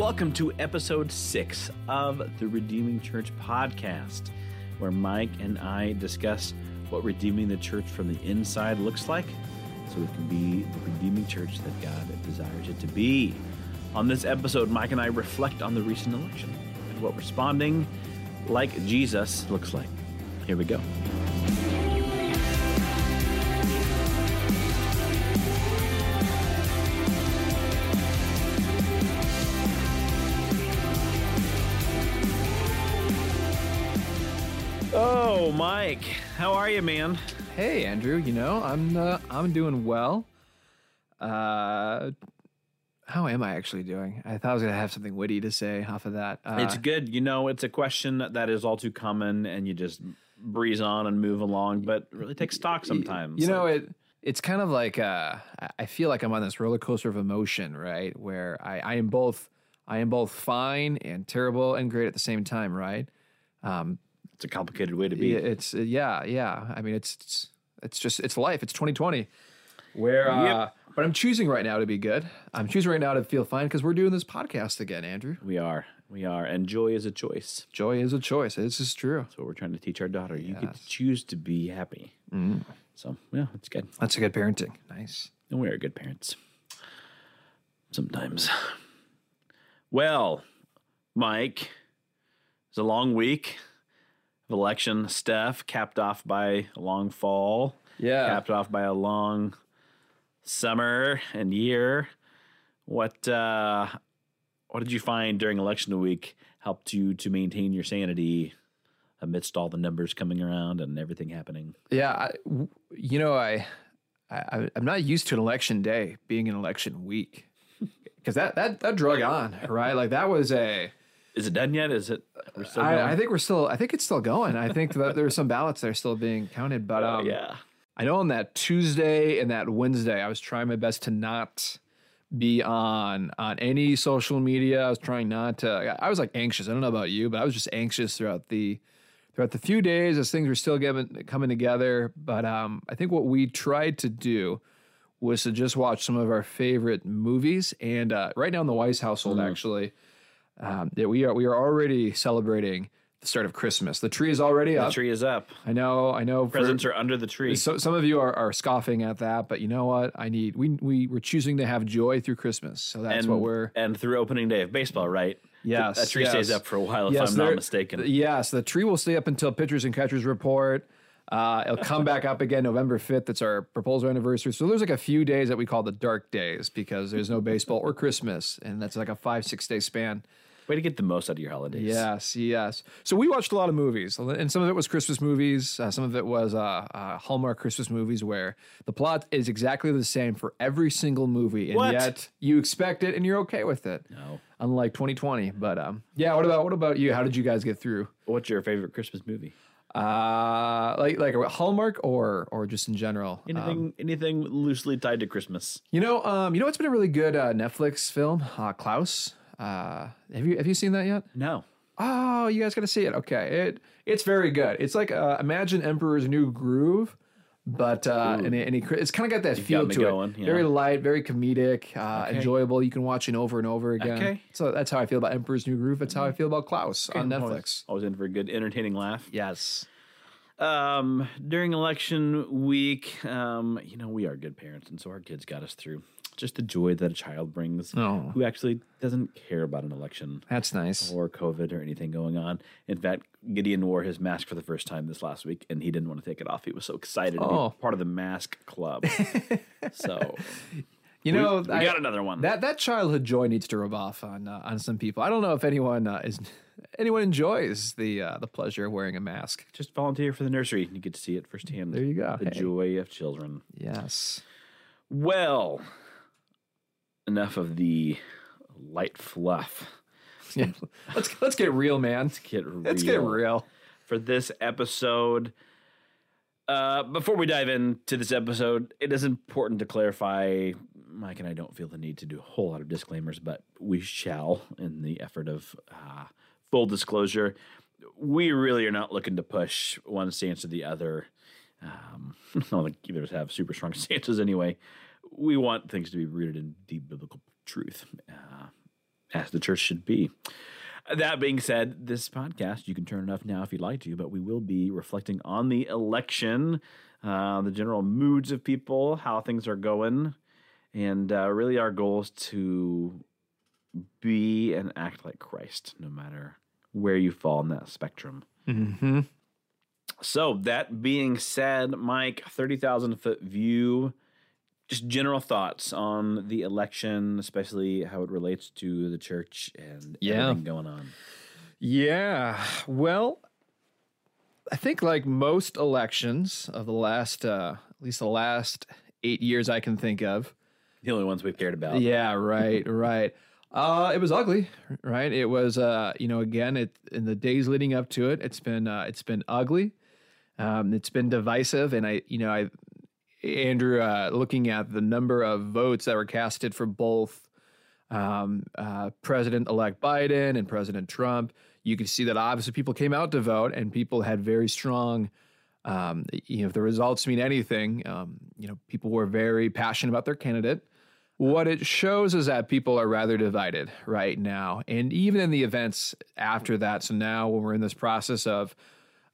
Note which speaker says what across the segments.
Speaker 1: Welcome to episode six of the Redeeming Church podcast, where Mike and I discuss what redeeming the church from the inside looks like so it can be the redeeming church that God desires it to be. On this episode, Mike and I reflect on the recent election and what responding like Jesus looks like. Here we go. Mike, how are you, man?
Speaker 2: Hey, Andrew. You know, I'm uh, I'm doing well. Uh, how am I actually doing? I thought I was gonna have something witty to say off of that. Uh,
Speaker 1: It's good. You know, it's a question that is all too common, and you just breeze on and move along, but really take stock sometimes.
Speaker 2: You know, it it's kind of like uh, I- feel like I'm on this roller coaster of emotion, right? Where I, I am both I am both fine and terrible and great at the same time, right?
Speaker 1: It's a complicated way to be.
Speaker 2: It's uh, yeah, yeah. I mean, it's it's it's just it's life. It's 2020. Where uh,
Speaker 1: Yep.
Speaker 2: but I'm choosing right now to be good. I'm choosing right now to feel fine because we're doing this podcast again, Andrew.
Speaker 1: We are. We are. And joy is a choice.
Speaker 2: Joy is a choice. This is true.
Speaker 1: That's what we're trying to teach our daughter. You get to choose to be happy. So, yeah, it's good.
Speaker 2: That's a good parenting. Nice.
Speaker 1: And we are good parents. Sometimes. Well, Mike, it's a long week election stuff, capped off by a long fall,
Speaker 2: Yeah.
Speaker 1: capped off by a long summer and year. What uh, what did you find during election week helped you to maintain your sanity amidst all the numbers coming around and everything happening?
Speaker 2: Yeah. I, you know, I, I I'm not used to an election day being an election week because that that that drug on right. Like that was a.
Speaker 1: Is it done yet? Is it? We're still going?
Speaker 2: I, I think we're still. I think it's still going. I think that there are some ballots that are still being counted, but
Speaker 1: Oh,
Speaker 2: um,
Speaker 1: yeah.
Speaker 2: I know on that Tuesday and that Wednesday, I was trying my best to not be on on any social media. I was trying not to. I was like anxious. I don't know about you, but I was just anxious throughout the throughout the few days as things were still getting, coming together. But um, I think what we tried to do was to just watch some of our favorite movies. And uh, right now in the Weiss household, actually, um, yeah, we are we are already celebrating the start of Christmas. The tree is already up.
Speaker 1: The tree is up.
Speaker 2: I know. I know. for-
Speaker 1: Presents are under the tree.
Speaker 2: so some of you are, are scoffing at that, but you know what? I need we we we're choosing to have joy through Christmas, so that's
Speaker 1: and
Speaker 2: what we're.
Speaker 1: and through opening day of baseball, right?
Speaker 2: Yes,
Speaker 1: that tree
Speaker 2: yes.
Speaker 1: stays up for a while if
Speaker 2: Yes,
Speaker 1: I'm
Speaker 2: there-
Speaker 1: not mistaken.
Speaker 2: Yes, the tree will stay up until pitchers and catchers report. Uh, it'll come back up again November fifth. That's our proposal anniversary. So there's like a few days that we call the dark days because there's no baseball or Christmas, and that's like a five six day span.
Speaker 1: Way to get the most out of your holidays.
Speaker 2: Yes, yes. So we watched a lot of movies, and some of it was Christmas movies. Uh, some of it was uh, uh, Hallmark Christmas movies, where the plot is exactly the same for every single movie, and
Speaker 1: What?
Speaker 2: yet you expect it and you're okay with it.
Speaker 1: No.
Speaker 2: Unlike 2020, but um, yeah. What about what about you? How did you guys get through?
Speaker 1: What's your favorite Christmas movie?
Speaker 2: Uh, like like a Hallmark or or just in general?
Speaker 1: Anything
Speaker 2: Um,
Speaker 1: anything loosely tied to Christmas?
Speaker 2: you know, um, you know, what's been a really good uh, Netflix film, uh, Klaus. Uh, have you have you seen that yet?
Speaker 1: No.
Speaker 2: Oh, you guys got to see it. Okay, it it's very good. It's like uh, imagine Emperor's New Groove, but uh, and, it, and it, it's kind of got that feel
Speaker 1: got
Speaker 2: to
Speaker 1: going,
Speaker 2: it.
Speaker 1: yeah.
Speaker 2: Very light, very comedic, uh,
Speaker 1: Okay.
Speaker 2: enjoyable. You can watch it over and over again.
Speaker 1: Okay.
Speaker 2: So that's how I feel about Emperor's New Groove. That's how I feel about Klaus on
Speaker 1: Always-
Speaker 2: Netflix.
Speaker 1: Always in for a good entertaining laugh.
Speaker 2: Yes.
Speaker 1: Um, during election week, um, you know, we are good parents, and so our kids got us through. Just the joy that a child brings
Speaker 2: Oh.
Speaker 1: who actually doesn't care about an election.
Speaker 2: That's nice.
Speaker 1: or COVID or anything going on. In fact, Gideon wore his mask for the first time this last week, and he didn't want to take it off. He was so excited to
Speaker 2: Oh.
Speaker 1: be part of the mask club. so
Speaker 2: You know,
Speaker 1: we
Speaker 2: I-
Speaker 1: got another one.
Speaker 2: that that childhood joy needs to rub off on uh, on some people. I don't know if anyone uh, is anyone enjoys the uh, the pleasure of wearing a mask.
Speaker 1: Just volunteer for the nursery. And you get to see it firsthand.
Speaker 2: There you go.
Speaker 1: The
Speaker 2: Hey.
Speaker 1: joy of children.
Speaker 2: Yes.
Speaker 1: Well, enough of the light fluff.
Speaker 2: Yeah. let's let's get real, man.
Speaker 1: Get real.
Speaker 2: Let's get real.
Speaker 1: for this episode. Uh, before we dive into this episode, it is important to clarify. Mike and I don't feel the need to do a whole lot of disclaimers, but we shall, in the effort of uh, full disclosure. We really are not looking to push one stance or the other. Um, I don't think either of us have super strong stances anyway. We want things to be rooted in deep biblical truth. Uh, as the church should be. That being said, this podcast, you can turn it off now if you'd like to, but we will be reflecting on the election, uh, the general moods of people, how things are going. And uh, really, our goal is to be and act like Christ, no matter where you fall in that spectrum.
Speaker 2: Mm-hmm.
Speaker 1: So, that being said, Mike, 30,000 foot view, just general thoughts on the election, especially how it relates to the church and
Speaker 2: Yeah.
Speaker 1: everything going on.
Speaker 2: Yeah. Well, I think like most elections of the last, uh, at least the last eight years I can think of.
Speaker 1: The only ones we've cared about.
Speaker 2: Yeah, right, right. Uh, it was ugly, right? It was, uh, you know, again, it in the days leading up to it, it's been, uh, it's been ugly. Um, it's been divisive, and I, you know, I, Andrew, uh, looking at the number of votes that were casted for both um, uh, President-elect Biden and President Trump, you could see that obviously people came out to vote, and people had very strong. Um, you know, if the results mean anything, um, you know, people were very passionate about their candidate. What it shows is that people are rather divided right now. And even in the events after that, so now when we're in this process of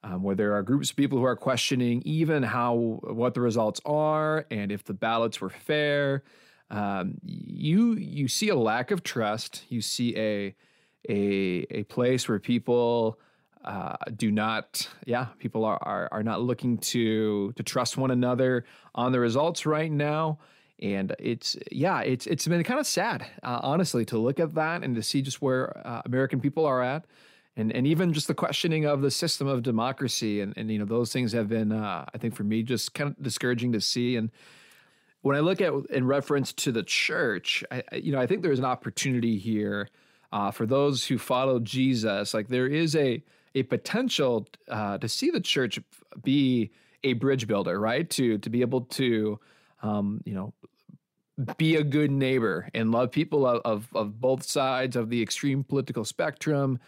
Speaker 2: um, where there are groups of people who are questioning even how what the results are and if the ballots were fair, um, you you see a lack of trust. You see a a a place where people uh, do not, yeah, people are, are are not looking to to trust one another on the results right now. And it's yeah, it's it's been kind of sad, uh, honestly, to look at that and to see just where uh, American people are at, and and even just the questioning of the system of democracy, and and you know those things have been, uh, I think, for me, just kind of discouraging to see. And when I look at in reference to the church, I, you know, I think there's an opportunity here uh, for those who follow Jesus. Like there is a a potential uh, to see the church be a bridge builder, right? To to be able to, um, you know, be a good neighbor and love people of, of, of both sides of the extreme political spectrum.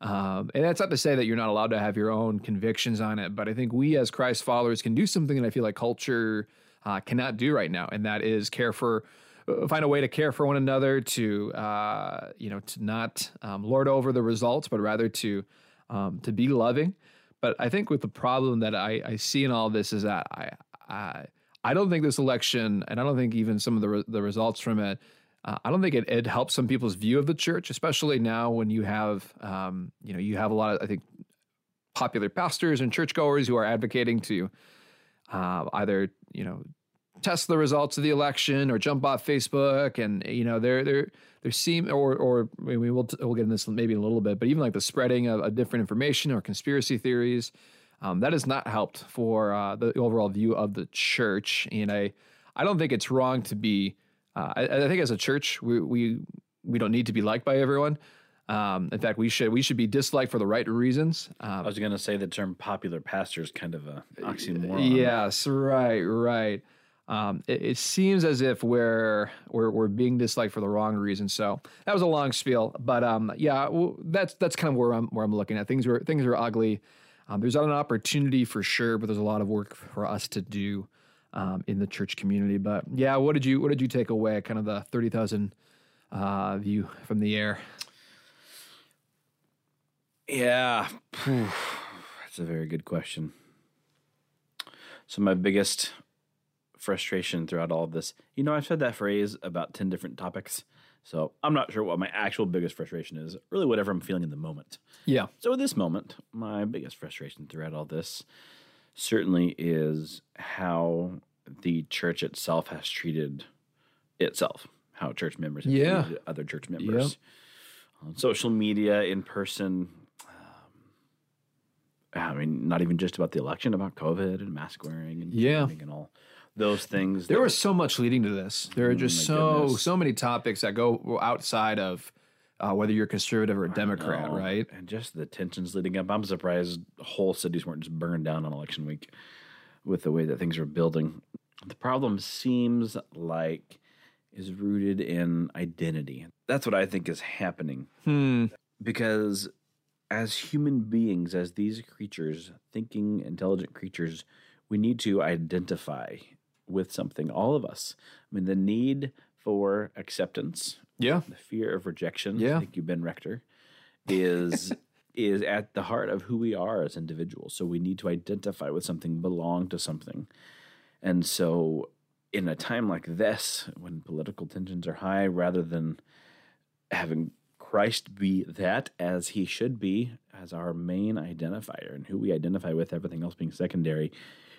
Speaker 2: Um, and that's not to say that you're not allowed to have your own convictions on it, but I think we as Christ followers can do something that I feel like culture uh, cannot do right now, and that is care for, uh, find a way to care for one another, to uh, you know, to not um, lord over the results, but rather to um, to be loving. But I think with the problem that I, I see in all this is that I, I I don't think this election, and I don't think even some of the re- the results from it, uh, I don't think it, it helps some people's view of the church, especially now when you have, um, you know, you have a lot of I think popular pastors and churchgoers who are advocating to uh, either you know test the results of the election or jump off Facebook, and you know they're they're there seem or or I mean, we'll we'll get into this maybe in a little bit, but even like the spreading of, of different information or conspiracy theories, um, that has not helped for uh, the overall view of the church. And I I don't think it's wrong to be. Uh, I, I think as a church, we we we don't need to be liked by everyone. Um, in fact, we should we should be disliked for the right reasons.
Speaker 1: I
Speaker 2: Um,
Speaker 1: was going to say the term popular pastor is kind of a oxymoron.
Speaker 2: Yes, right, right. Um, it, it seems as if we're, we're we're being disliked for the wrong reason. So that was a long spiel, but um, yeah, w that's that's kind of where I'm where I'm looking at things. Were things are ugly. Um, there's an opportunity for sure, but there's a lot of work for us to do um, in the church community. But yeah, what did you what did you take away? Kind of the thirty thousand uh, view from the air.
Speaker 1: Yeah. That's a very good question. So, my biggest frustration throughout all of this, you know, I've said that phrase about 10 different topics. So, I'm not sure what my actual biggest frustration is. Really, whatever I'm feeling in the moment.
Speaker 2: Yeah.
Speaker 1: So, at this moment, my biggest frustration throughout all this certainly is how the church itself has treated itself, how church members have
Speaker 2: Yeah.
Speaker 1: treated other church members on social media, in person. Um, I mean, not even just about the election, about COVID and mask wearing and
Speaker 2: Yeah.
Speaker 1: and all those things.
Speaker 2: There was so much leading to this. There are just so
Speaker 1: goodness.
Speaker 2: so many topics that go outside of uh, whether you're conservative or a Democrat, right?
Speaker 1: And just the tensions leading up. I'm surprised whole cities weren't just burned down on election week with the way that things are building. The problem seems like is rooted in identity. That's what I think is happening.
Speaker 2: Hmm.
Speaker 1: Because as human beings, as these creatures, thinking, intelligent creatures, we need to identify with something, all of us. I mean, the need for acceptance,
Speaker 2: Yeah.
Speaker 1: the fear of rejection.
Speaker 2: Yeah.
Speaker 1: I think you've been rector. Is is at the heart of who we are as individuals. So we need to identify with something, belong to something, and so in a time like this, when political tensions are high, rather than having Christ be that as he should be, as our main identifier, and who we identify with, everything else being secondary,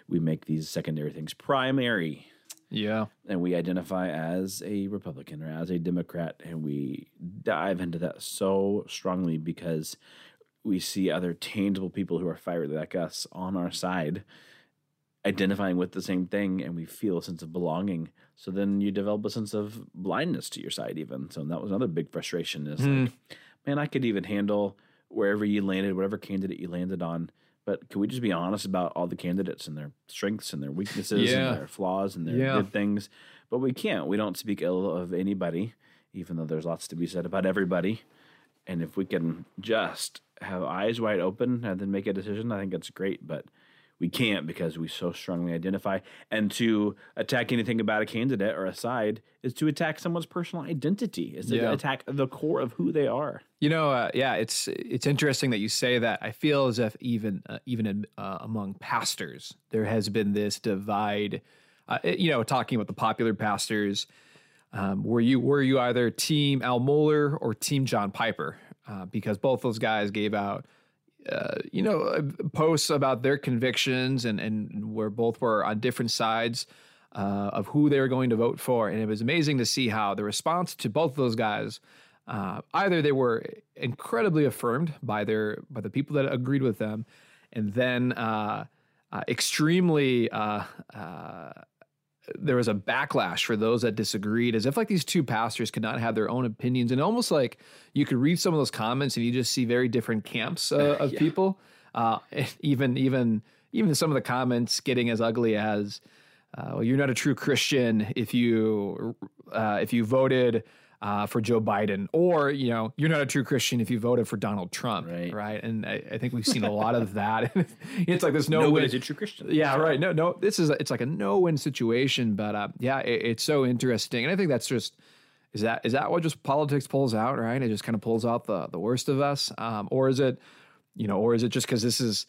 Speaker 1: we make these secondary things primary
Speaker 2: Yeah.
Speaker 1: and we identify as a Republican or as a Democrat, and we dive into that so strongly because we see other tangible people who are fired like us on our side, identifying with the same thing, and we feel a sense of belonging. So then you develop a sense of blindness to your side, even. So that was another big frustration. Is hmm. like, man, I could even handle wherever you landed, whatever candidate you landed on. But can we just be honest about all the candidates and their strengths and their weaknesses
Speaker 2: Yeah.
Speaker 1: and their flaws and their
Speaker 2: Yeah.
Speaker 1: good things? But we can't. We don't speak ill of anybody, even though there's lots to be said about everybody. And if we can just have eyes wide open and then make a decision, I think that's great. But we can't because we so strongly identify. And to attack anything about a candidate or a side is to attack someone's personal identity, is to
Speaker 2: Yeah.
Speaker 1: attack the core of who they are.
Speaker 2: You know, uh, yeah, it's it's interesting that you say that. I feel as if even uh, even in, uh, among pastors, there has been this divide. Uh, you know, talking about the popular pastors, um, were you were you either Team Al Mohler or Team John Piper? Uh, because both those guys gave out, uh, you know, uh, posts about their convictions and and where both were on different sides uh, of who they were going to vote for, and it was amazing to see how the response to both of those guys. Uh, either they were incredibly affirmed by their by the people that agreed with them, and then uh, extremely there was a backlash for those that disagreed, as if like these two pastors could not have their own opinions, and almost like you could read some of those comments and you just see very different camps uh, of people. Uh, even even even some of the comments getting as ugly as, uh, "Well, you're not a true Christian if you uh, if you voted." Uh, for Joe Biden, or you know, you're not a true Christian if you voted for Donald Trump,
Speaker 1: Right.
Speaker 2: right? And I, I think we've seen a lot of that. it's like there's no way
Speaker 1: Nobody's a true Christian.
Speaker 2: yeah, right. No, no. This is it's like a no-win situation, but uh, yeah, it, it's so interesting, and I think that's just is that is that what just politics pulls out, right? It just kind of pulls out the the worst of us, um, or is it, you know, or is it just because this is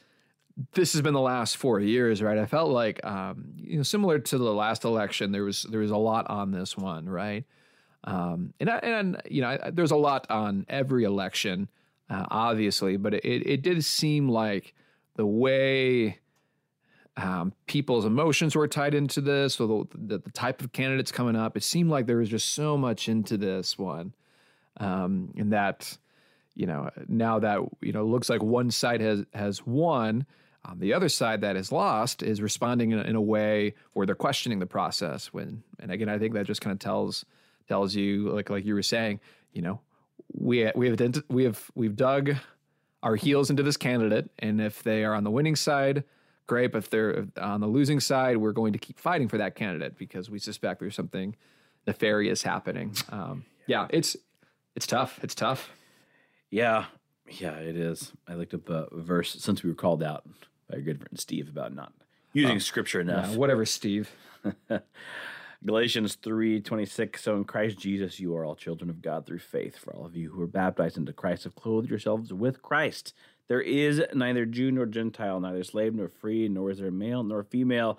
Speaker 2: this has been the last four years, right? I felt like, um, you know, similar to the last election, there was there was a lot on this one, right? Um, and I, and you know, I, there's a lot on every election, uh, obviously, but it it did seem like the way um, people's emotions were tied into this, or the, the, the type of candidates coming up. It seemed like there was just so much into this one, um, and that you know now that you know looks like one side has has won. Um, the other side that has lost is responding in a, in a way where they're questioning the process. When and again, I think that just kind of tells tells you like like you were saying, you know, we we have we have we've dug our heels into this candidate, and if they are on the winning side, great. But if they're on the losing side, we're going to keep fighting for that candidate because we suspect there's something nefarious happening. Um, yeah, it's it's tough. It's tough.
Speaker 1: Yeah, yeah, it is. I looked up a verse since we were called out by our good friend Steve about not using scripture enough.
Speaker 2: Uh, whatever, Steve.
Speaker 1: Galatians 3 26. So in Christ Jesus, you are all children of God through faith. For all of you who are baptized into Christ have clothed yourselves with Christ. There is neither Jew nor Gentile, neither slave nor free, nor is there male nor female,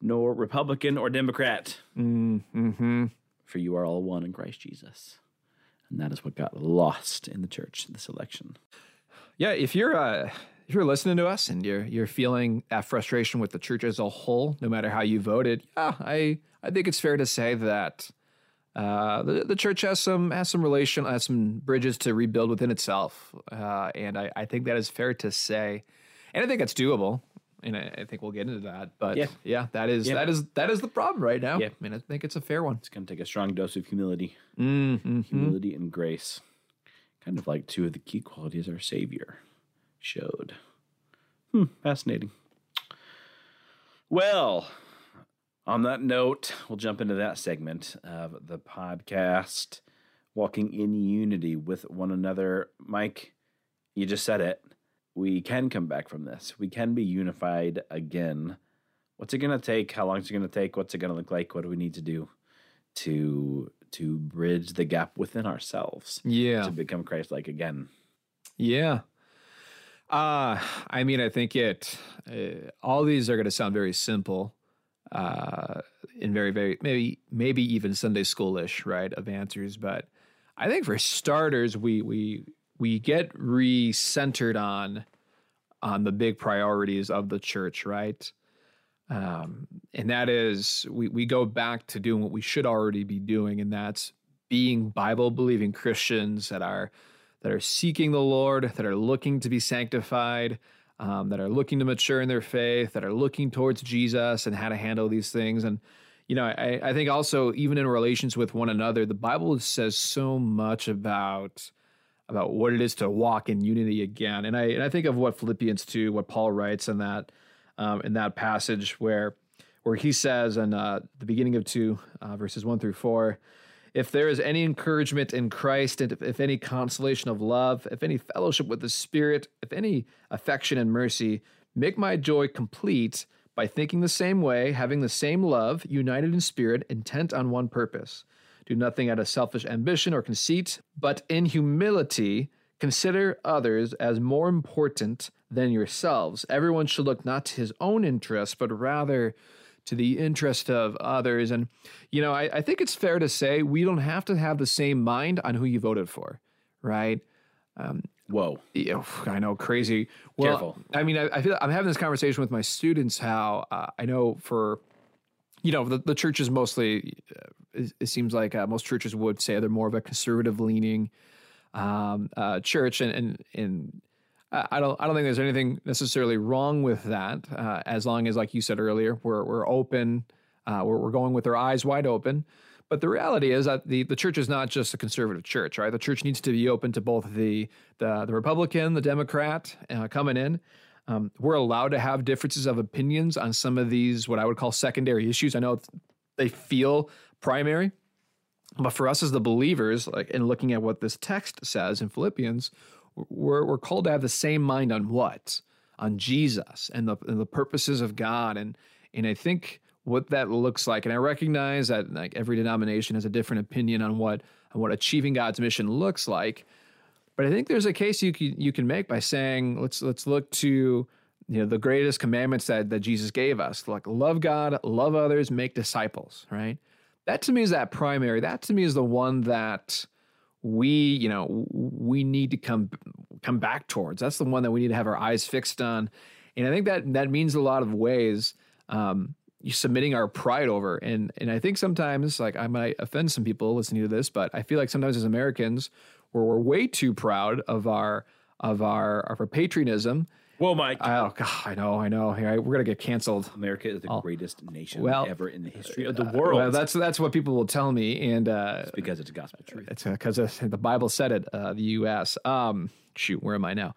Speaker 1: nor Republican or Democrat.
Speaker 2: Mm-hmm.
Speaker 1: For you are all one in Christ Jesus. And that is what got lost in the church in this election.
Speaker 2: Yeah, if you're uh, if you're listening to us and you're you're feeling that frustration with the church as a whole, no matter how you voted, yeah, I I think it's fair to say that uh, the the church has some has some relation has some bridges to rebuild within itself, uh, and I, I think that is fair to say, and I think it's doable. And I, I think we'll get into that, but
Speaker 1: Yeah.
Speaker 2: yeah, that is
Speaker 1: Yeah.
Speaker 2: that is that is the problem right now.
Speaker 1: Yeah.
Speaker 2: I mean, I think it's a fair one.
Speaker 1: It's going to take a strong dose of humility,
Speaker 2: Mm-hmm.
Speaker 1: humility and grace. Kind of like two of the key qualities our Savior showed. Hmm, fascinating. Well, on that note, we'll jump into that segment of the podcast, Walking in Unity with One Another. Mike, you just said it. We can come back from this. We can be unified again. What's it going to take? How long is it going to take? What's it going to look like? What do we need to do to to bridge the gap within ourselves
Speaker 2: Yeah.
Speaker 1: to become Christ-like again.
Speaker 2: Yeah. Uh, I mean, I think it, uh, all these are going to sound very simple, uh, and very, very, maybe, maybe even Sunday schoolish, right? Of answers. But I think for starters, we, we, we get re-centered on, on the big priorities of the church, right? Um, and that is, we, we go back to doing what we should already be doing, and that's being Bible believing Christians that are, that are seeking the Lord, that are looking to be sanctified, um, that are looking to mature in their faith, that are looking towards Jesus and how to handle these things. And, you know, I, I think also even in relations with one another, the Bible says so much about about what it is to walk in unity again. And I and I think of what Philippians two, what Paul writes in that um, in that passage where where he says in uh, the beginning of two uh, verses one through four if there is any encouragement in Christ, and if, if, any consolation of love, if any fellowship with the Spirit, if any affection and mercy, make my joy complete by thinking the same way, having the same love, united in spirit, intent on one purpose. Do nothing out of selfish ambition or conceit, but in humility consider others as more important than yourselves. Everyone should look not to his own interests, but rather to the interest of others. And, you know, I, I, think it's fair to say we don't have to have the same mind on who you voted for, right?
Speaker 1: Um, Whoa.
Speaker 2: Yeah, I know, crazy. Well,
Speaker 1: Careful.
Speaker 2: I mean, I, I, feel I'm having this conversation with my students how uh, I know for, you know, the, the church is mostly, uh, it, it, seems like uh, most churches would say they're more of a conservative leaning um, uh, church. And, and, and I don't I don't think there's anything necessarily wrong with that, uh, as long as, like you said earlier, we're we're open, uh, we're we're going with our eyes wide open. But the reality is that the, the church is not just a conservative church, right? The church needs to be open to both the the, the Republican, the Democrat uh, coming in. Um, we're allowed to have differences of opinions on some of these what I would call secondary issues. I know they feel primary, but for us as the believers, like in looking at what this text says in Philippians, we're, we're called to have the same mind on what? On jesus and the, and the purposes of god. And and i think what that looks like and i recognize that like every denomination has a different opinion on what on what achieving god's mission looks like. But i think there's a case you can you can make by saying let's let's look to you know the greatest commandments that that jesus gave us. Like love god love others make disciples right? That to me is that primary. That to me is the one that we you know we need to come come back towards. That's the one that we need to have our eyes fixed on. And i think that that means a lot of ways um submitting our pride over. And and i think sometimes like i might offend some people listening to this but i feel like sometimes as americans we're, we're way too proud of our of our of our patriotism
Speaker 1: Whoa, Mike.
Speaker 2: Oh, God, I know, I know. We're gonna get canceled.
Speaker 1: America is the
Speaker 2: Oh.
Speaker 1: greatest nation
Speaker 2: Well,
Speaker 1: ever in the history of the
Speaker 2: Uh,
Speaker 1: world.
Speaker 2: Well, that's that's what people will tell me, and uh,
Speaker 1: It's because it's gospel truth.
Speaker 2: it's because the Bible said it. Uh, the U.S. Um, shoot, where am I now?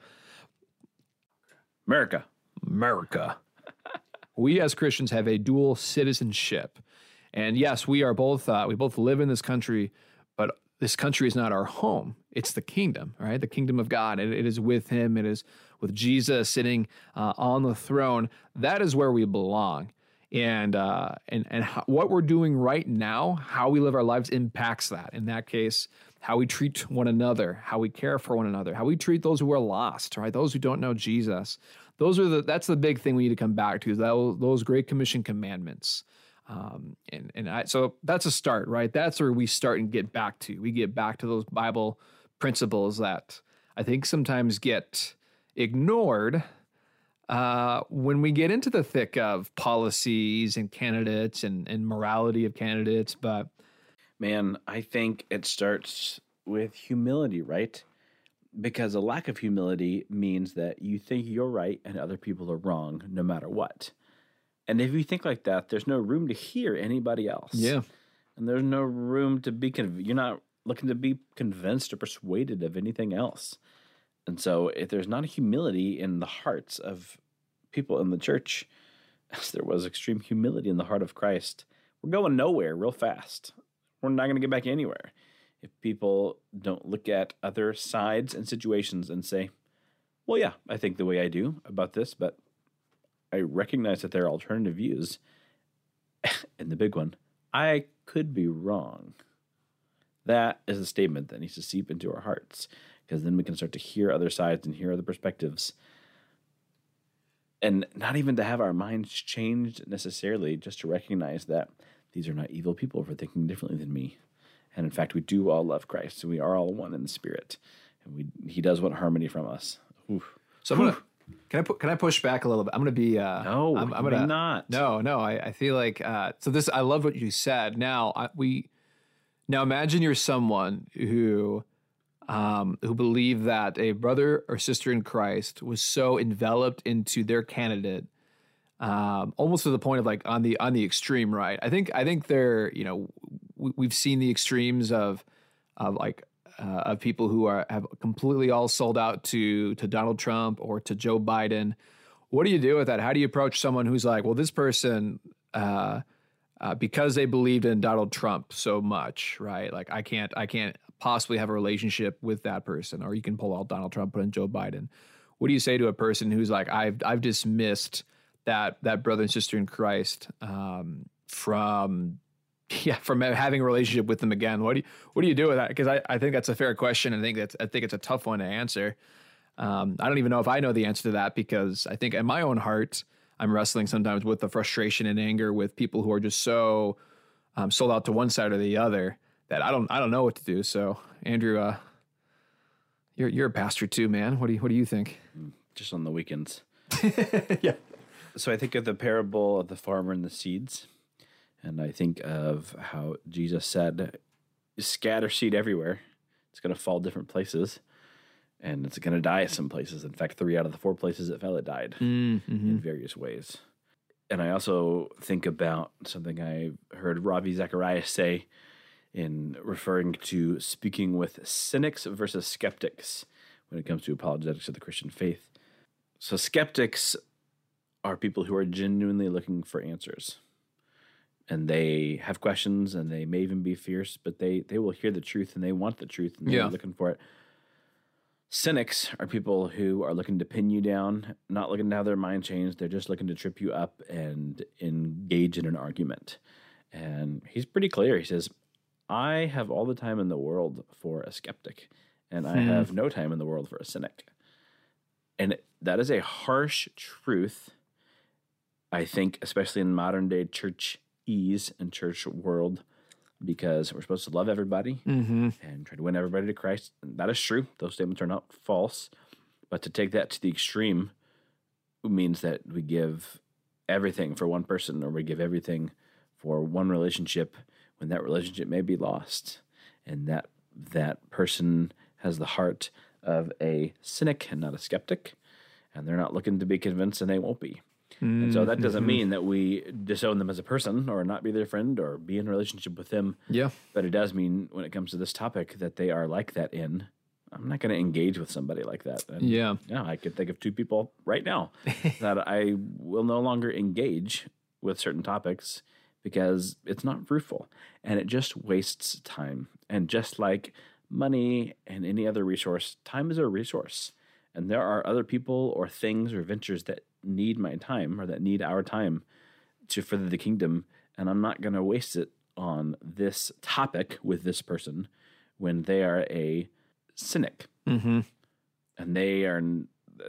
Speaker 1: America.
Speaker 2: America. we as Christians have a dual citizenship, and yes, we are both. Uh, we both live in this country, but this country is not our home. It's the kingdom, right? The kingdom of God. It, it is with Him. It is with Jesus sitting uh, on the throne. That is where we belong. And uh, and and what we're doing right now, how we live our lives, impacts that. In that case, how we treat one another, how we care for one another, how we treat those who are lost, right? Those who don't know Jesus. Those are the that's the big thing we need to come back to. That those Great Commission commandments. Um, and and I, so that's a start, right? That's where we start and get back to. We get back to those Bible principles that I think sometimes get ignored uh, when we get into the thick of policies and candidates and, and morality of candidates. But
Speaker 1: Man, I think it starts with humility, right? Because a lack of humility means that you think you're right and other people are wrong no matter what. And if you think like that, there's no room to hear anybody else.
Speaker 2: yeah,
Speaker 1: And there's no room to be conv- you're not looking to be convinced or persuaded of anything else. And so if there's not a humility in the hearts of people in the church, as there was extreme humility in the heart of Christ, we're going nowhere real fast. We're not going to get back anywhere if people don't look at other sides and situations and say, well, yeah, I think the way I do about this, but I recognize that there are alternative views. and the big one, I could be wrong. That is a statement that needs to seep into our hearts because then we can start to hear other sides and hear other perspectives. And not even to have our minds changed necessarily, just to recognize that these are not evil people for thinking differently than me. And in fact, we do all love Christ, and we are all one in the Spirit. And we, He does want harmony from us. Oof.
Speaker 2: So I'm gonna can I put can I push back a little bit? I'm gonna be uh
Speaker 1: No,
Speaker 2: I'm, I'm gonna
Speaker 1: not.
Speaker 2: No, no, I, I feel like uh so this I love what you said. Now I, we now imagine you're someone who um who believe that a brother or sister in Christ was so enveloped into their candidate um almost to the point of like on the on the extreme right. I think I think they're, you know, we, we've seen the extremes of of like uh, of people who are have completely all sold out to to Donald Trump or to Joe Biden. What do you do with that? How do you approach someone who's like, well, this person, uh, uh, because they believed in Donald Trump so much, right? Like, I can't, I can't possibly have a relationship with that person. Or you can pull out Donald Trump, put in Joe Biden. What do you say to a person who's like, I've, I've dismissed that that brother and sister in Christ um, from yeah, from having a relationship with them again. What do you what do you do with that? Because I, I think that's a fair question. I think that's I think it's a tough one to answer. Um, I don't even know if I know the answer to that because I think in my own heart I'm wrestling sometimes with the frustration and anger with people who are just so um, sold out to one side or the other that I don't I don't know what to do. So Andrew, uh, you're you're a pastor too, man. What do you what do you think?
Speaker 1: Just on the weekends.
Speaker 2: yeah.
Speaker 1: So I think of the parable of the farmer and the seeds. And I think of how Jesus said, scatter seed everywhere. It's going to fall different places and it's going to die at some places. In fact, three out of the four places it fell, it died
Speaker 2: Mm-hmm.
Speaker 1: in various ways. And I also think about something I heard Ravi Zacharias say in referring to speaking with cynics versus skeptics when it comes to apologetics of the Christian faith. So, skeptics are people who are genuinely looking for answers and they have questions and they may even be fierce, but they they will hear the truth and they want the truth and they're
Speaker 2: Yeah.
Speaker 1: looking for it. Cynics are people who are looking to pin you down, not looking to have their mind changed. They're just looking to trip you up and engage in an argument. And he's pretty clear. He says, I have all the time in the world for a skeptic, and I
Speaker 2: Hmm.
Speaker 1: have no time in the world for a cynic. And that is a harsh truth, I think, especially in modern day church ease and church world, because we're supposed to love everybody
Speaker 2: Mm-hmm.
Speaker 1: and try to win everybody to Christ. And that is true. Those statements are not false. But to take that to the extreme means that we give everything for one person or we give everything for one relationship when that relationship may be lost. And that that person has the heart of a cynic and not a skeptic. And they're not looking to be convinced and they won't be. And so that doesn't mm-hmm. mean that we disown them as a person or not be their friend or be in a relationship with them.
Speaker 2: Yeah.
Speaker 1: But it does mean when it comes to this topic that they are like that in. I'm not going to engage with somebody like that. And
Speaker 2: Yeah.
Speaker 1: yeah, I could think of two people right now that I will no longer engage with certain topics because it's not fruitful and it just wastes time. And just like money and any other resource, time is a resource. And there are other people or things or ventures that need my time or that need our time to further the kingdom. And I'm not going to waste it on this topic with this person when they are a cynic
Speaker 2: Mm-hmm.
Speaker 1: and they are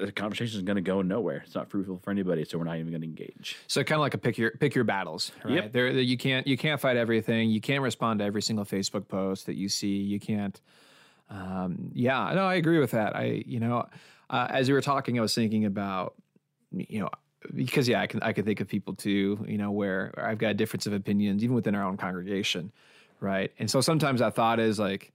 Speaker 1: the conversation is going to go nowhere. It's not fruitful for anybody, so we're not even going to engage.
Speaker 2: So kind of like a pick your pick your battles, right?
Speaker 1: Yep.
Speaker 2: There, you can't you can't fight everything. You can't respond to every single Facebook post that you see. You can't. Um, yeah, no, I agree with that. I you know, uh, as you were talking, I was thinking about you know because yeah, I can I can think of people too. You know where I've got a difference of opinions even within our own congregation, right? And so sometimes that thought is like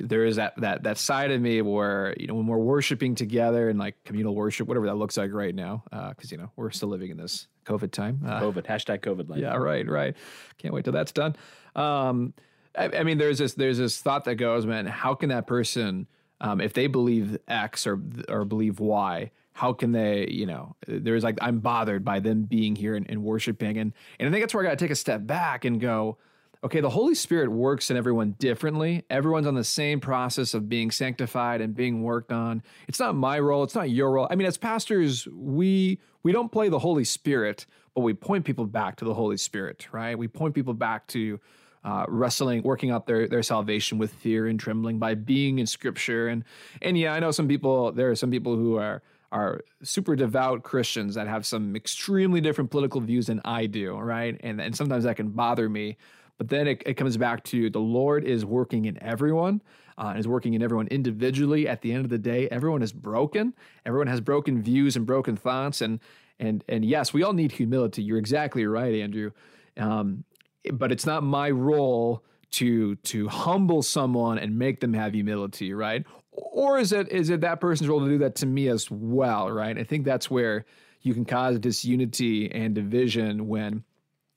Speaker 2: there is that that that side of me where you know when we're worshiping together and like communal worship, whatever that looks like right now, because you know we're still living in this COVID time. Uh,
Speaker 1: COVID hashtag COVID life.
Speaker 2: yeah, right, right. Can't wait till that's done. Um, I, I mean, there's this there's this thought that goes, man, how can that person, um, if they believe X or or believe Y, how can they, you know, there's like I'm bothered by them being here and, and worshiping, and and I think that's where I got to take a step back and go. Okay, the Holy Spirit works in everyone differently. Everyone's on the same process of being sanctified and being worked on. It's not my role, it's not your role. I mean, as pastors, we we don't play the Holy Spirit, but we point people back to the Holy Spirit, right? We point people back to uh, wrestling, working out their their salvation with fear and trembling by being in Scripture. And and yeah, I know some people. There are some people who are are super devout Christians that have some extremely different political views than I do, right? And and sometimes that can bother me. But then it, it comes back to the Lord is working in everyone, uh, is working in everyone individually. At the end of the day, everyone is broken. Everyone has broken views and broken thoughts. And and and yes, we all need humility. You're exactly right, Andrew. Um, but it's not my role to to humble someone and make them have humility, right? Or is it is it that person's role to do that to me as well, right? I think that's where you can cause disunity and division when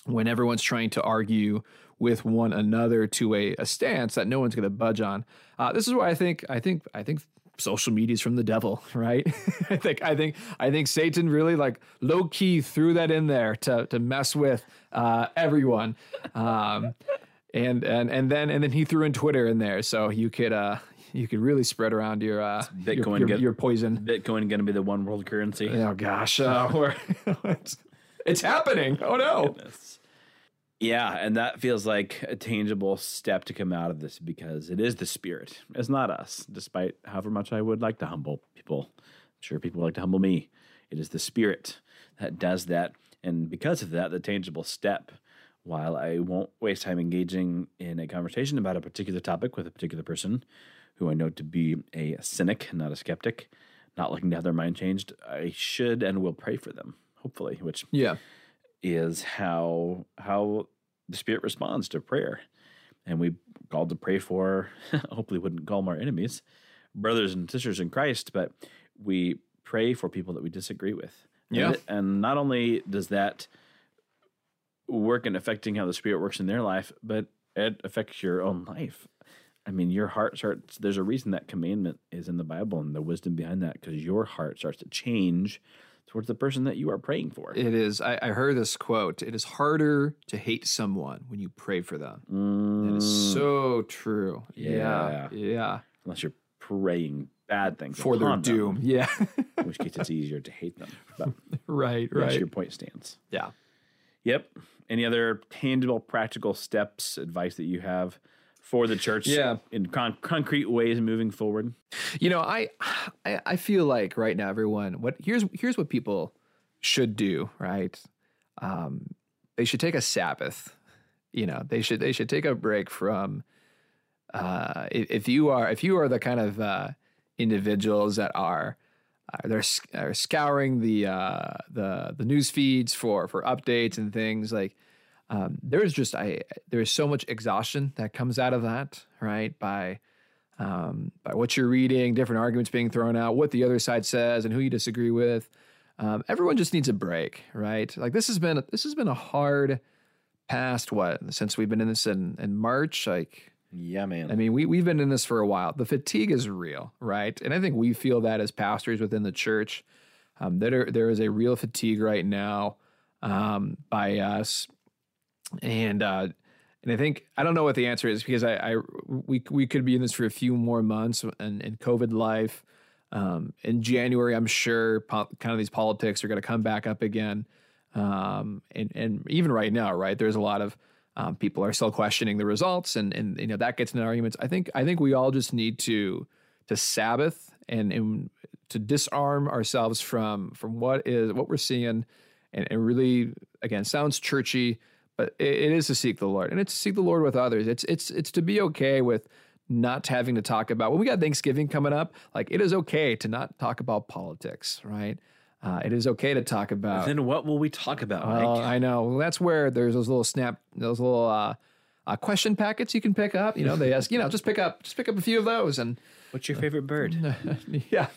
Speaker 2: when everyone's trying to argue with one another to a, a stance that no one's going to budge on. Uh, this is why I think I think I think social media is from the devil, right? I think I think I think Satan really like low key threw that in there to to mess with uh, everyone. Um, and and and then and then he threw in Twitter in there, so you could uh, you could really spread around your uh, Bitcoin your, your, your, poison.
Speaker 1: Bitcoin going to be the one world currency.
Speaker 2: Oh gosh, uh, it's, it's happening. Oh no. Goodness.
Speaker 1: Yeah, and that feels like a tangible step to come out of this because it is the spirit. It's not us, despite however much I would like to humble people. I'm sure people like to humble me. It is the spirit that does that. And because of that, the tangible step, while I won't waste time engaging in a conversation about a particular topic with a particular person who I know to be a cynic, not a skeptic, not looking to have their mind changed, I should and will pray for them, hopefully, which
Speaker 2: yeah
Speaker 1: is how how the spirit responds to prayer. And we called to pray for hopefully wouldn't call them our enemies, brothers and sisters in Christ, but we pray for people that we disagree with.
Speaker 2: Yeah.
Speaker 1: And, and not only does that work in affecting how the spirit works in their life, but it affects your own life. I mean, your heart starts, there's a reason that commandment is in the Bible and the wisdom behind that because your heart starts to change towards the person that you are praying for.
Speaker 2: It is. I, I heard this quote. It is harder to hate someone when you pray for them.
Speaker 1: Mm.
Speaker 2: That is so true.
Speaker 1: Yeah.
Speaker 2: Yeah. yeah.
Speaker 1: Unless you're praying bad things
Speaker 2: for their doom.
Speaker 1: Them,
Speaker 2: yeah.
Speaker 1: in which case it's easier to hate them. But
Speaker 2: right, right.
Speaker 1: your point stands.
Speaker 2: Yeah.
Speaker 1: Yep. Any other tangible, practical steps, advice that you have for the church
Speaker 2: yeah.
Speaker 1: in con- concrete ways moving forward?
Speaker 2: You know, I, I I feel like right now everyone what here's here's what people should do, right? Um, they should take a Sabbath. You know, they should they should take a break from uh, if you are if you are the kind of uh, individuals that are uh, they're are scouring the uh, the the news feeds for for updates and things like um, there's just I there's so much exhaustion that comes out of that, right? By um, by what you're reading, different arguments being thrown out, what the other side says, and who you disagree with. Um, everyone just needs a break, right? Like this has been this has been a hard past what since we've been in this in, in March, like.
Speaker 1: Yeah, man.
Speaker 2: I mean, we we've been in this for a while. The fatigue is real, right? And I think we feel that as pastors within the church. Um, there there is a real fatigue right now um, by us and uh, and I think I don't know what the answer is because I, I we we could be in this for a few more months and in COVID life. Um, in January, I'm sure po- kind of these politics are going to come back up again. Um, and and even right now, right, there's a lot of um, people are still questioning the results, and and you know that gets into arguments. I think I think we all just need to to Sabbath and, and to disarm ourselves from from what is what we're seeing, and, and really again sounds churchy it is to seek the Lord, and it's to seek the Lord with others. It's it's it's to be okay with not having to talk about when we got Thanksgiving coming up. Like it is okay to not talk about politics, right? Uh, it is okay to talk about.
Speaker 1: Then what will we talk about?
Speaker 2: Well, I know well, that's where there's those little snap, those little uh, uh, question packets you can pick up. You know, they ask, you know, just pick up, just pick up a few of those. And
Speaker 1: what's your favorite bird?
Speaker 2: yeah,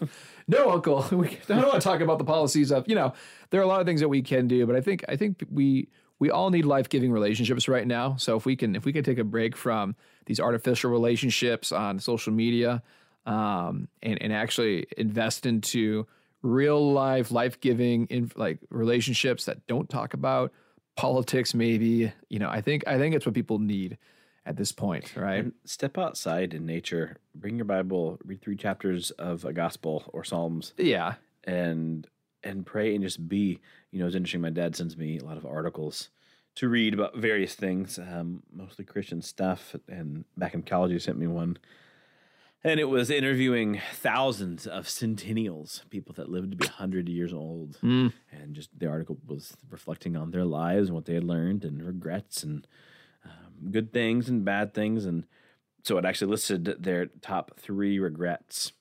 Speaker 2: no, Uncle. We don't want to talk about the policies of. You know, there are a lot of things that we can do, but I think I think we we all need life-giving relationships right now. So if we can if we can take a break from these artificial relationships on social media um, and and actually invest into real life life-giving in, like relationships that don't talk about politics maybe you know i think i think it's what people need at this point right? And
Speaker 1: step outside in nature bring your bible read three chapters of a gospel or psalms.
Speaker 2: Yeah.
Speaker 1: And and pray and just be. You know, it's interesting. My dad sends me a lot of articles to read about various things, um, mostly Christian stuff. And back in college, he sent me one. And it was interviewing thousands of centennials, people that lived to be 100 years old.
Speaker 2: Mm.
Speaker 1: And just the article was reflecting on their lives and what they had learned and regrets and um, good things and bad things. And so it actually listed their top three regrets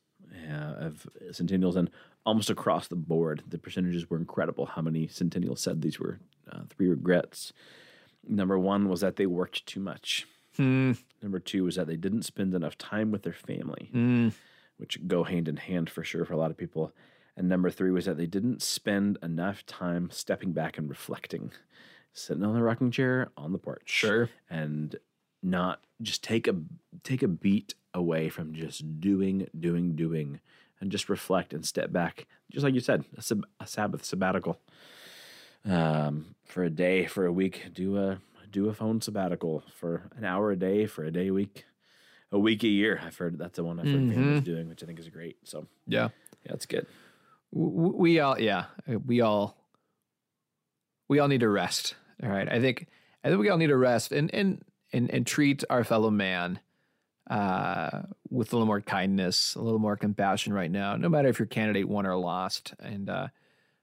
Speaker 1: uh, of centennials. And almost across the board, the percentages were incredible. How many centennials said these were uh, three regrets? Number one was that they worked too much.
Speaker 2: Hmm.
Speaker 1: Number two was that they didn't spend enough time with their family,
Speaker 2: Mm.
Speaker 1: which go hand in hand for sure for a lot of people. And number three was that they didn't spend enough time stepping back and reflecting, sitting on the rocking chair on the porch,
Speaker 2: Sure.
Speaker 1: and not just take a take a beat away from just doing, doing, doing, and just reflect and step back, just like you said, a, sab- a Sabbath sabbatical. Um, for a day, for a week, do a do a phone sabbatical for an hour a day, for a day a week, a week a year. I've heard that's the one I've heard families doing, which I think is great. So
Speaker 2: Yeah.
Speaker 1: yeah, it's good.
Speaker 2: We all yeah uh, we all we all need to rest all right i think i think we all need to rest and and and, and treat our fellow man uh with a little more kindness a little more compassion right now no matter if your candidate won or lost and uh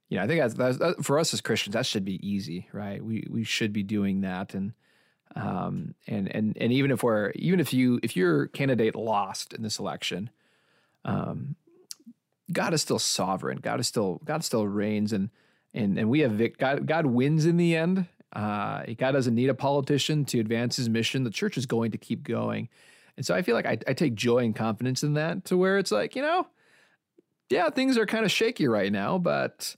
Speaker 2: you know i think that's, that's that, for us as christians that should be easy right we we should be doing that and um and and and even if we're even if you if your candidate lost in this election um God is still sovereign. God is still God still reigns, and and and we have vic- God. God wins in the end. Uh, God doesn't need a politician to advance His mission. The church is going to keep going, and so I feel like I, I take joy and confidence in that. To where it's like you know, yeah, things are kind of shaky right now, but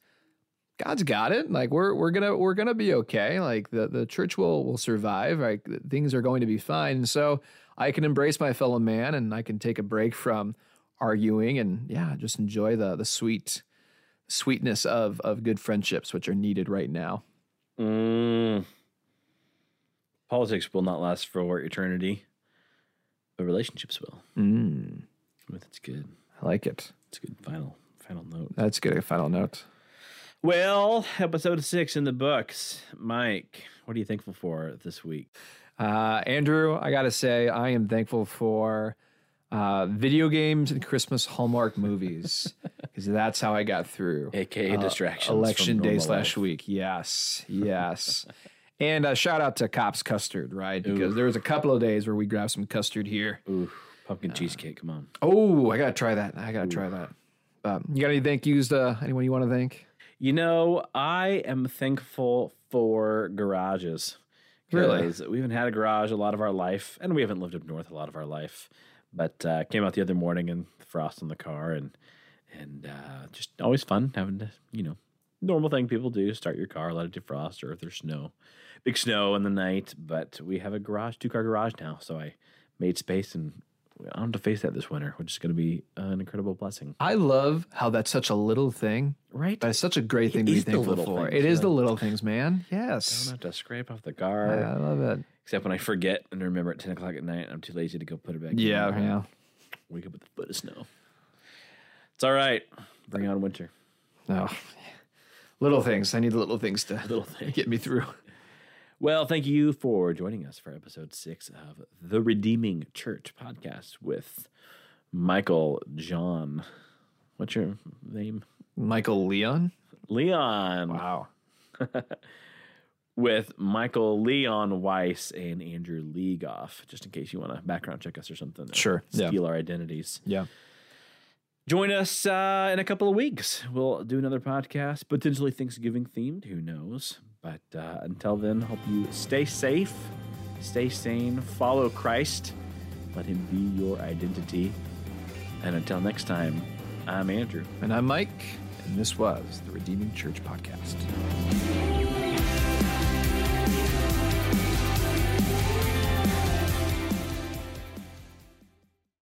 Speaker 2: God's got it. Like we're we're gonna we're gonna be okay. Like the the church will will survive. Like things are going to be fine. And so I can embrace my fellow man, and I can take a break from arguing and yeah, just enjoy the the sweet sweetness of of good friendships, which are needed right now.
Speaker 1: Mm. Politics will not last for eternity, but relationships will.
Speaker 2: Mm,
Speaker 1: That's good.
Speaker 2: I like it.
Speaker 1: It's a good final final note.
Speaker 2: That's good. A final note.
Speaker 1: Well, episode six in the books. Mike, what are you thankful for this week?
Speaker 2: Uh, Andrew, I gotta say, I am thankful for uh, video games and Christmas Hallmark movies because that's how I got through.
Speaker 1: AKA distractions.
Speaker 2: election day slash
Speaker 1: life.
Speaker 2: week. Yes, yes. and uh, shout out to Kopp's Custard, right? Because there was a couple of days where we grabbed some custard here.
Speaker 1: Ooh, pumpkin cheesecake. Come on.
Speaker 2: Oh, I gotta try that. I gotta try that. Um, you got any thank yous to anyone you want to thank?
Speaker 1: You know, I am thankful for garages.
Speaker 2: Really?
Speaker 1: We haven't had a garage a lot of our life, and we haven't lived up north a lot of our life. But uh, came out the other morning and frost on the car, and and uh, just always fun having to, you know, normal thing people do: start your car, let it defrost, or if there's snow, big snow in the night. But we have a garage, two car garage now, so I made space and I don't have to face that this winter, which is going to be uh, an incredible blessing.
Speaker 2: I love how that's such a little thing,
Speaker 1: Right?
Speaker 2: but it's such a great thing to be thankful for.
Speaker 1: things,
Speaker 2: It is
Speaker 1: yeah.
Speaker 2: the little things, man. Yes.
Speaker 1: I don't have to scrape off the car.
Speaker 2: I love it.
Speaker 1: Except when I forget and remember at 10 o'clock at night, I'm too lazy to go put it back
Speaker 2: Yeah,
Speaker 1: in.
Speaker 2: yeah.
Speaker 1: Wake up with a foot of snow. It's all right. Bring on winter.
Speaker 2: Oh, no, little things. I need the little things to
Speaker 1: Little thing.
Speaker 2: get me through.
Speaker 1: Well, thank you for joining us for episode six of the Redeeming Church podcast with Michael John. What's your name?
Speaker 2: Michael Leon.
Speaker 1: Leon.
Speaker 2: Wow.
Speaker 1: With Michael Leon Weiss and Andrew Leagoff, just in case you want to background check us or something.
Speaker 2: Sure, yeah.
Speaker 1: Steal our identities.
Speaker 2: Yeah.
Speaker 1: Join us uh, in a couple of weeks. We'll do another podcast, potentially Thanksgiving themed. Who knows? But uh, until then, hope you stay safe, stay sane, follow Christ, let Him be your identity. And until next time, I'm Andrew.
Speaker 2: And I'm Mike, and this was the Redeeming Church Podcast.